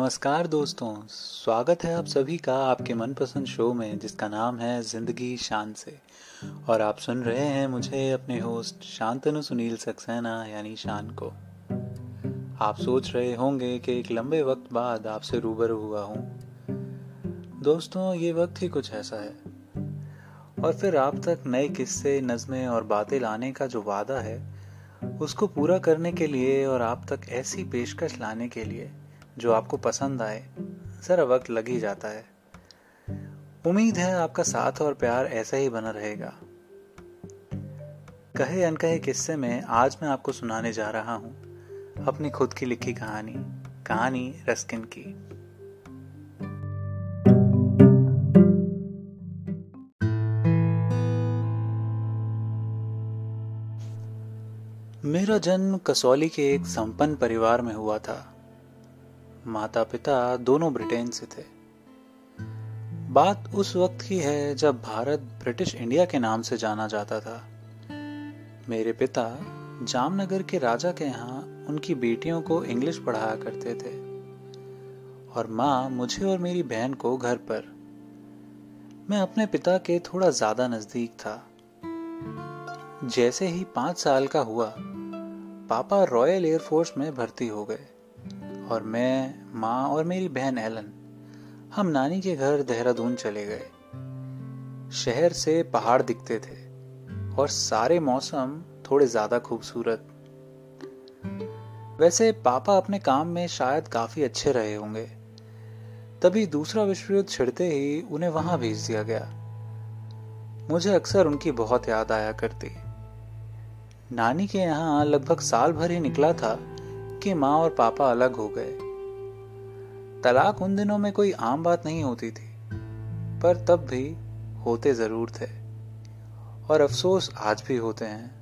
नमस्कार दोस्तों, स्वागत है आप सभी का आपके मनपसंद शो में जिसका नाम है ज़िंदगी शान से। और आप सुन रहे हैं मुझे अपने होस्ट शांतनु सुनील सक्सेना, यानी शान को। आप सोच रहे होंगे कि एक लंबे वक्त बाद आपसे रूबरू हुआ हूँ। दोस्तों, ये वक्त ही कुछ ऐसा है। और फिर आप तक नए किस्से, नज़में और बातें लाने का जो वादा है, उसको पूरा करने के लिए और आप तक ऐसी पेशकश लाने के लिए जो आपको पसंद आए, ज़रा वक्त लग ही जाता है। उम्मीद है आपका साथ और प्यार ऐसा ही बना रहेगा। कहे अनकहे किस्से में आज मैं आपको सुनाने जा रहा हूँ, अपनी खुद की लिखी कहानी कहानी रस्किन की। मेरा जन्म कसौली के एक संपन्न परिवार में हुआ था। माता पिता दोनों ब्रिटेन से थे। बात उस वक्त की है जब भारत ब्रिटिश इंडिया के नाम से जाना जाता था। मेरे पिता जामनगर के राजा के यहाँ उनकी बेटियों को इंग्लिश पढ़ाया करते थे और माँ मुझे और मेरी बहन को घर पर। मैं अपने पिता के थोड़ा ज़्यादा नज़दीक था। जैसे ही पाँच साल का हुआ, पापा रॉयल एयरफोर्स में भर्ती हो गए। और मैं, माँ और मेरी बहन एलन, हम नानी के घर देहरादून चले गए। शहर से पहाड़ दिखते थे और सारे मौसम थोड़े ज़्यादा खूबसूरत। वैसे पापा अपने काम में शायद काफ़ी अच्छे रहे होंगे। तभी दूसरा विश्व युद्ध छिड़ते ही उन्हें वहाँ भेज दिया गया। मुझे अक्सर उनकी बहुत याद आया करती। नानी के यहाँ लगभग साल भर ही निकला था कि माँ और पापा अलग हो गए। तलाक उन दिनों में कोई आम बात नहीं होती थी, पर तब भी होते ज़रूर थे, और अफसोस आज भी होते हैं।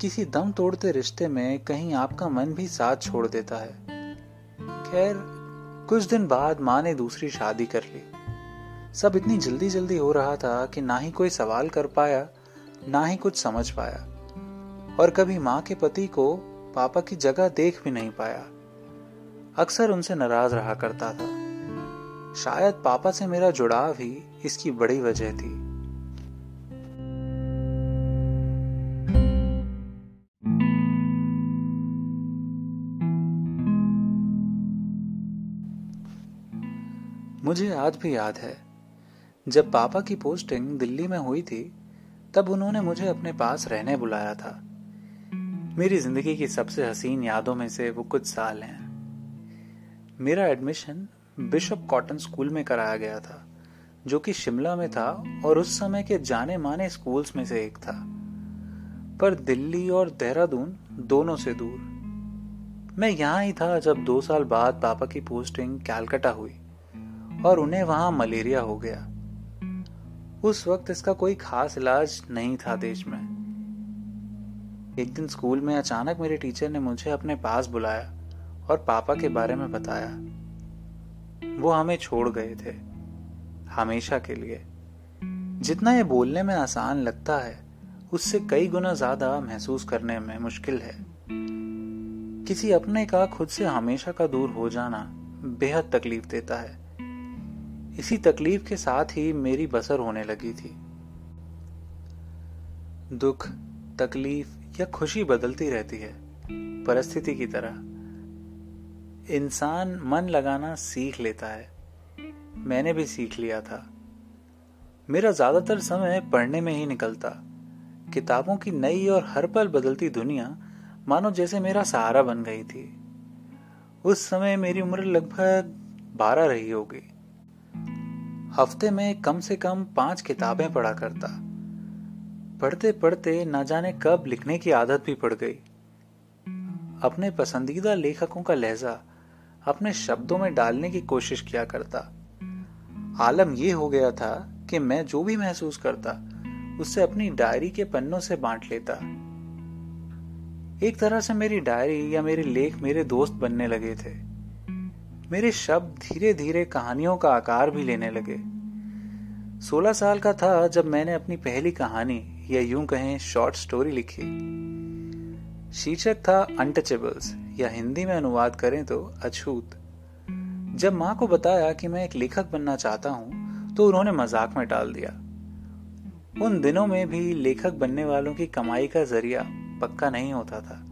किसी दम तोड़ते रिश्ते में कहीं आपका मन भी साथ छोड़ देता है। खैर, कुछ दिन बाद माँ ने दूसरी शादी कर ली। सब इतनी जल्दी जल्दी हो रहा था कि ना ही कोई सवाल कर पाया, ना ही कुछ समझ पाया, और कभी माँ के पति को पापा की जगह देख भी नहीं पाया। अक्सर उनसे नाराज़ रहा करता था। शायद पापा से मेरा जुड़ाव ही इसकी बड़ी वजह थी। मुझे आज भी याद है, जब पापा की पोस्टिंग दिल्ली में हुई थी, तब उन्होंने मुझे अपने पास रहने बुलाया था। मेरी ज़िंदगी की सबसे हसीन यादों में से वो कुछ साल हैं। मेरा एडमिशन बिशप कॉटन स्कूल में कराया गया था, जो कि शिमला में था और उस समय के जाने माने स्कूल्स में से एक था। पर दिल्ली और देहरादून दोनों से दूर। मैं यहाँ ही था जब दो साल बाद पापा की पोस्टिंग कैलकटा हुई और उन्हें वहाँ मलेरिया हो गया। उस वक्त इसका कोई खास इलाज नहीं था देश में। एक दिन स्कूल में अचानक मेरे टीचर ने मुझे अपने पास बुलाया और पापा के बारे में बताया। वो हमें छोड़ गए थे, हमेशा के लिए। जितना ये बोलने में आसान लगता है, उससे कई गुना ज़्यादा महसूस करने में मुश्किल है। किसी अपने का खुद से हमेशा का दूर हो जाना बेहद तकलीफ़ देता है। इसी तकलीफ़ के साथ ही मेरी बसर होने लगी थी। दुख, तकलीफ़ या खुशी बदलती रहती है, परिस्थिति की तरह। इंसान मन लगाना सीख लेता है। मैंने भी सीख लिया था। मेरा ज़्यादातर समय पढ़ने में ही निकलता। किताबों की नई और हर पल बदलती दुनिया मानो जैसे मेरा सहारा बन गई थी। उस समय मेरी उम्र लगभग बारह रही होगी। हफ़्ते में कम से कम पाँच किताबें पढ़ा करता। पढ़ते पढ़ते ना जाने कब लिखने की आदत भी पड़ गई। अपने पसंदीदा लेखकों का लहजा अपने शब्दों में डालने की कोशिश किया करता। आलम यह हो गया था कि मैं जो भी महसूस करता, उससे अपनी डायरी के पन्नों से बांट लेता। एक तरह से मेरी डायरी या मेरे लेख मेरे दोस्त बनने लगे थे। मेरे शब्द धीरे धीरे कहानियों का आकार भी लेने लगे। सोलह साल का था जब मैंने अपनी पहली कहानी, या यूँ कहें शॉर्ट स्टोरी लिखी। शीर्षक था अनटचेबल्स या हिंदी में अनुवाद करें तो अछूत। जब माँ को बताया कि मैं एक लेखक बनना चाहता हूँ तो उन्होंने मज़ाक में टाल दिया। उन दिनों में भी लेखक बनने वालों की कमाई का ज़रिया पक्का नहीं होता था।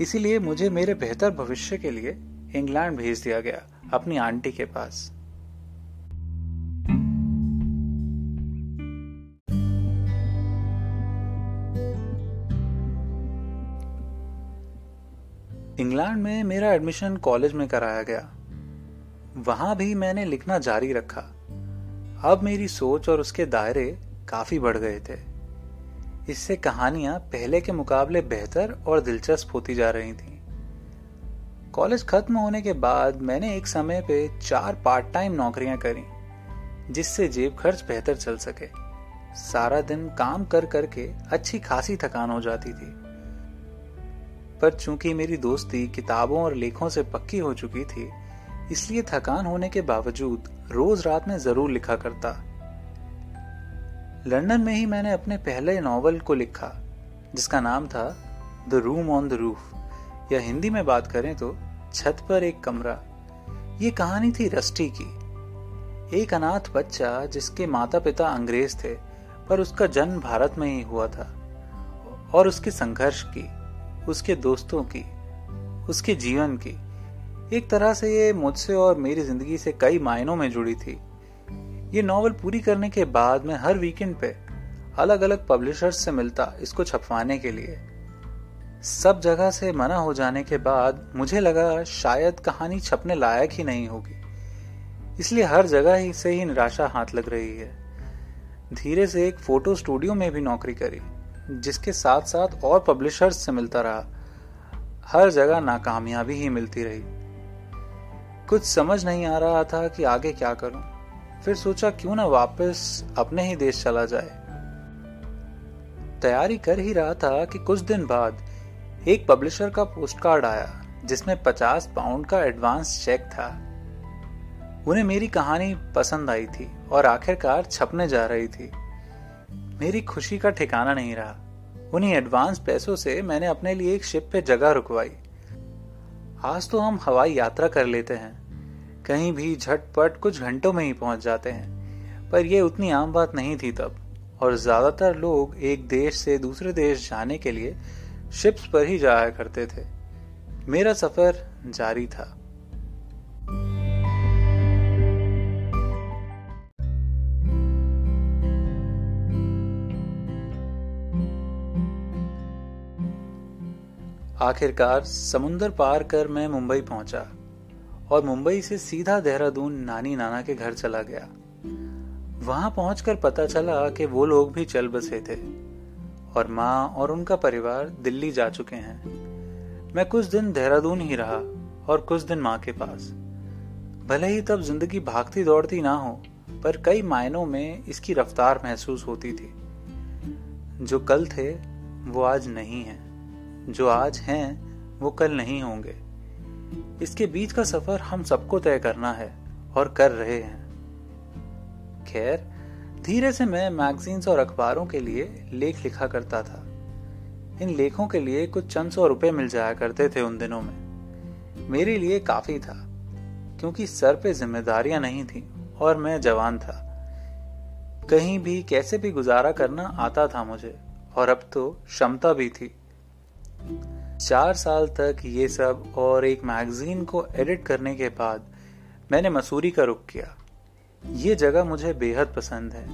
इसीलिए मुझे मेरे बेहतर भविष्य के लिए इंग्लैंड भेज दिया गया, अपनी आंटी के पास। इंग्लैंड में मेरा एडमिशन कॉलेज में कराया गया। वहाँ भी मैंने लिखना जारी रखा। अब मेरी सोच और उसके दायरे काफ़ी बढ़ गए थे। इससे कहानियाँ पहले के मुकाबले बेहतर और दिलचस्प होती जा रही थी। कॉलेज खत्म होने के बाद मैंने एक समय पे चार पार्ट टाइम नौकरियाँ करी, जिससे जेब खर्च बेहतर चल सके। सारा दिन काम कर करके अच्छी खासी थकान हो जाती थी। पर चूँकि मेरी दोस्ती किताबों और लेखों से पक्की हो चुकी थी, इसलिए थकान होने के बावजूद रोज रात में ज़रूर लिखा करता। लंदन में ही मैंने अपने पहले नॉवल को लिखा, जिसका नाम था the room on the roof. या हिंदी में बात करें तो छत पर एक कमरा। ये कहानी थी रस्टी की। एक अनाथ बच्चा जिसके माता पिता अंग्रेज़ थे, पर उसका जन्म भारत में ही हुआ था, और उसके संघर्ष की। उसके दोस्तों की, उसके जीवन की। एक तरह से ये मुझसे और मेरी ज़िंदगी से कई मायनों में जुड़ी थी। ये नॉवल पूरी करने के बाद मैं हर वीकेंड पे अलग अलग पब्लिशर्स से मिलता इसको छपवाने के लिए। सब जगह से मना हो जाने के बाद मुझे लगा शायद कहानी छपने लायक ही नहीं होगी। इसलिए हर जगह ही से ही निराशा हाथ लग रही है। धीरे से एक फ़ोटो स्टूडियो में भी नौकरी करी। जिसके साथ साथ और पब्लिशर्स से मिलता रहा। हर जगह नाकामयाबी ही मिलती रही। कुछ समझ नहीं आ रहा था कि आगे क्या करूँ। फिर सोचा क्यों ना वापस अपने ही देश चला जाए। तैयारी कर ही रहा था कि कुछ दिन बाद एक पब्लिशर का पोस्ट कार्ड आया, जिसमें 50 पाउंड का एडवांस चेक था। उन्हें मेरी कहानी पसंद आई थी और आखिरकार छपने जा रही थी। मेरी खुशी का ठिकाना नहीं रहा। उन्हीं एडवांस पैसों से मैंने अपने लिए एक शिप पे जगह रुकवाई। आज तो हम हवाई यात्रा कर लेते हैं। कहीं भी झटपट कुछ घंटों में ही पहुँच जाते हैं। पर यह उतनी आम बात नहीं थी तब। और ज़्यादातर लोग एक देश से दूसरे देश जाने के लिए शिप्स पर ही जाया करते थे। मेरा सफ़र जारी था। आखिरकार समुंदर पार कर मैं मुंबई पहुँचा और मुंबई से सीधा देहरादून नानी नाना के घर चला गया। वहाँ पहुंचकर पता चला कि वो लोग भी चल बसे थे और माँ और उनका परिवार दिल्ली जा चुके हैं। मैं कुछ दिन देहरादून ही रहा और कुछ दिन माँ के पास। भले ही तब ज़िंदगी भागती दौड़ती ना हो, पर कई मायनों में इसकी रफ्तार महसूस होती थी। जो कल थे, वो आज नहीं है। जो आज हैं, वो कल नहीं होंगे। इसके बीच का सफ़र हम सबको तय करना है और कर रहे हैं। खैर, धीरे से मैं मैगजीन्स और अखबारों के लिए लेख लिखा करता था। इन लेखों के लिए कुछ चंद सौ रुपए मिल जाया करते थे उन दिनों में। मेरे लिए काफ़ी था, क्योंकि सर पे जिम्मेदारियाँ नहीं थी और मैं जवान था। कहीं भी कैसे भी गुजारा करना आता था मुझे, और अब तो क्षमता भी थी। चार साल तक ये सब और एक मैगजीन को एडिट करने के बाद मैंने मसूरी का रुख किया। ये जगह मुझे बेहद पसंद है।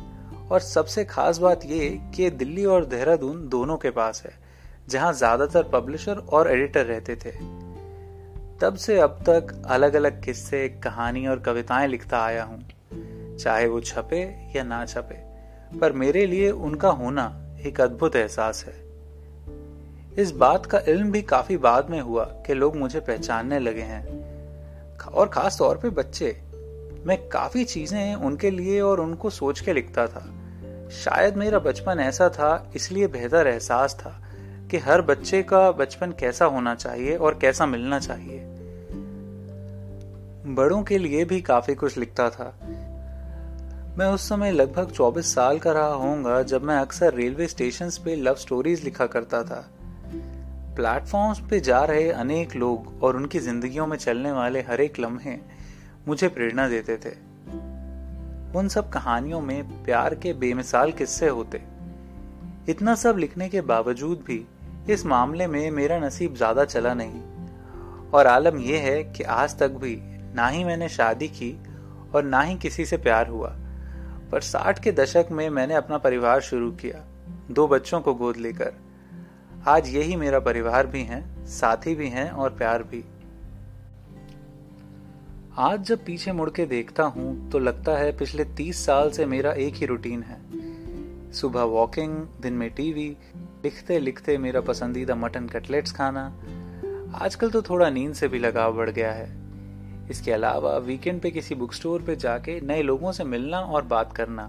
और सबसे खास बात ये कि दिल्ली और देहरादून दोनों के पास है, जहाँ ज़्यादातर पब्लिशर और एडिटर रहते थे। तब से अब तक अलग अलग किस्से, कहानी और कविताएँ लिखता आया हूँ, चाहे वो छपे या ना छपे। पर मेरे लिए उनका होना एक अद्भुत एहसास है। इस बात का इल्म भी काफ़ी बाद में हुआ कि लोग मुझे पहचानने लगे हैं। और खास तौर पे बच्चे। मैं काफ़ी चीज़ें उनके लिए और उनको सोच के लिखता था। शायद मेरा बचपन ऐसा था, इसलिए बेहतर एहसास था कि हर बच्चे का बचपन कैसा होना चाहिए और कैसा मिलना चाहिए। बड़ों के लिए भी काफ़ी कुछ लिखता था। मैं उस समय लगभग 24 साल का रहा होऊँगा जब मैं अक्सर रेलवे स्टेशन पे लव स्टोरीज लिखा करता था। प्लेटफॉर्म्स पे जा रहे अनेक लोग और उनकी जिंदगियों में चलने वाले हर एक लम्हे मुझे प्रेरणा देते थे। उन सब कहानियों में प्यार के बेमिसाल किस्से होते। इतना सब लिखने के बावजूद भी इस मामले में मेरा नसीब ज़्यादा चला नहीं। और आलम यह है कि आज तक भी ना ही मैंने शादी की और ना ही किसी से प्यार हुआ, पर साठ के दशक में मैंने अपना परिवार शुरू किया, दो बच्चों को गोद लेकर। आज यही मेरा परिवार भी है, साथी भी हैं और प्यार भी। आज जब पीछे मुड़ के देखता हूँ तो लगता है पिछले तीस साल से मेरा एक ही रूटीन है। सुबह वॉकिंग दिन में टीवी लिखते लिखते मेरा पसंदीदा मटन कटलेट्स खाना। आजकल तो थोड़ा नींद से भी लगाव बढ़ गया है। इसके अलावा वीकेंड पे किसी बुक स्टोर पे जाके नए लोगों से मिलना और बात करना।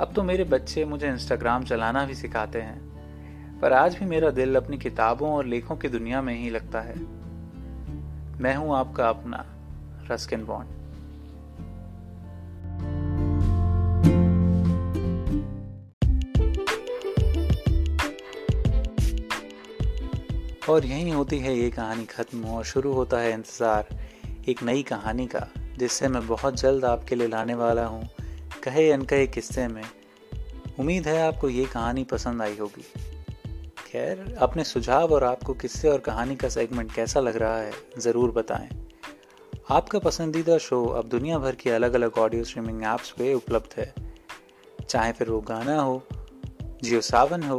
अब तो मेरे बच्चे मुझे इंस्टाग्राम चलाना भी सिखाते हैं। पर आज भी मेरा दिल अपनी किताबों और लेखों की दुनिया में ही लगता है। मैं हूँ आपका अपना रस्किन बॉन्ड। और यहीं होती है ये कहानी खत्म और शुरू होता है इंतज़ार, एक नई कहानी का, जिससे मैं बहुत जल्द आपके लिए लाने वाला हूँ। कहे अनकहे किस्से में, उम्मीद है आपको ये कहानी पसंद आई होगी। खैर, अपने सुझाव और आपको किस्से और कहानी का सेगमेंट कैसा लग रहा है, ज़रूर बताएँ। आपका पसंदीदा शो अब दुनिया भर की अलग अलग ऑडियो स्ट्रीमिंग ऐप्स पे उपलब्ध है। चाहे फिर वो गाना हो, जियो सावन हो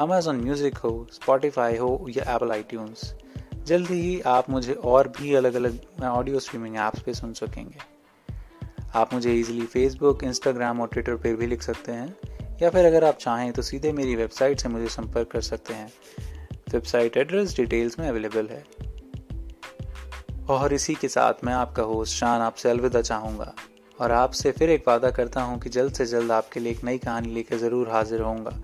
अमेजोन म्यूज़िक हो स्पॉटिफाई हो या एप्पल आई जल्दी ही आप मुझे और भी अलग अलग ऑडियो स्ट्रीमिंग ऐप्स पे सुन सकेंगे। आप मुझे इजीली फेसबुक इंस्टाग्राम और ट्विटर पर भी लिख सकते हैं। या फिर अगर आप चाहें तो सीधे मेरी वेबसाइट से मुझे संपर्क कर सकते हैं। वेबसाइट एड्रेस डिटेल्स में अवेलेबल है। और इसी के साथ मैं आपका होस्ट शान आपसे अलविदा चाहूँगा। और आपसे फिर एक वादा करता हूँ कि जल्द से जल्द आपके लिए एक नई कहानी लेकर ज़रूर हाजिर होऊँगा।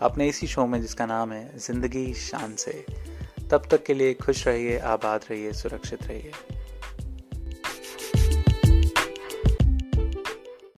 अपने इसी शो में जिसका नाम है ज़िंदगी शान से। तब तक के लिए खुश रहिए, आबाद रहिए, सुरक्षित रहिए।